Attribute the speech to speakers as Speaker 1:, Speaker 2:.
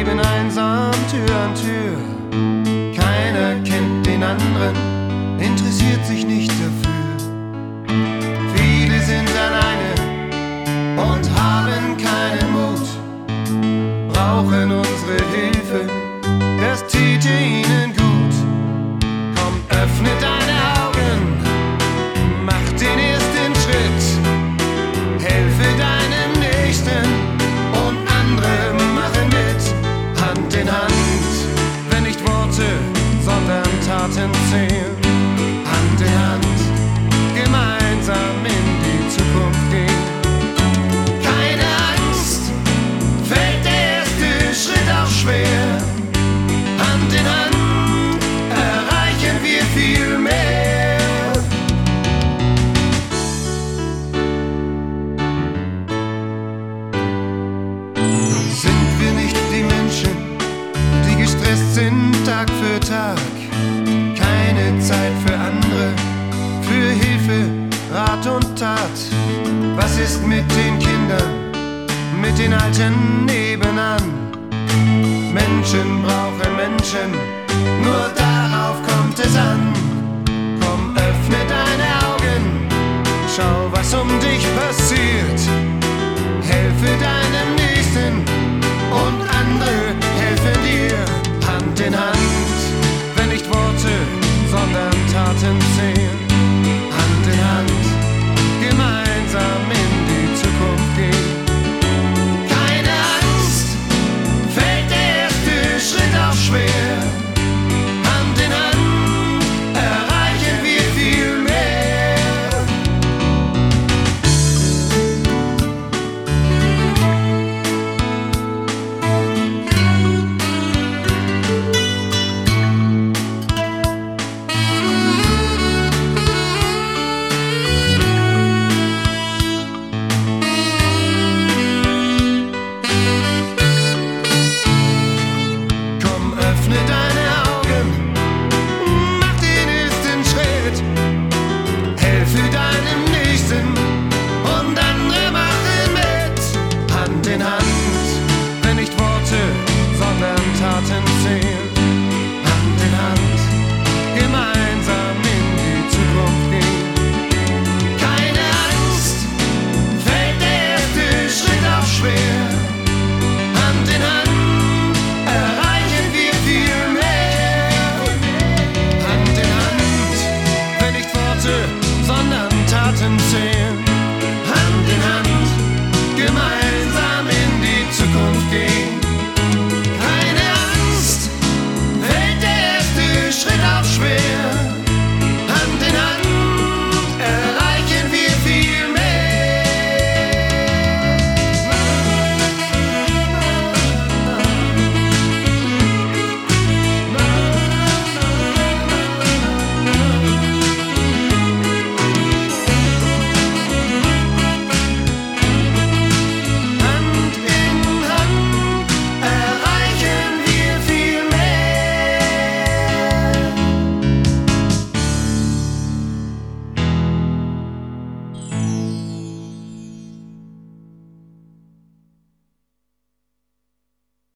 Speaker 1: leben einsam Tür an Tür. Keiner kennt den anderen, interessiert sich nicht dafür. Taten zählen, Hand in Hand, gemeinsam in die Zukunft gehen. Keine Angst, fällt der erste Schritt auch schwer. Hand in Hand erreichen wir viel mehr. Sind wir nicht die Menschen, die gestresst sind Tag für Tag? Zeit für andere, für Hilfe, Rat und Tat. Was ist mit den Kindern, mit den Alten nebenan? Menschen brauchen Menschen, nur darauf kommt es an. Komm, öffne deine Augen, schau, was um certainty.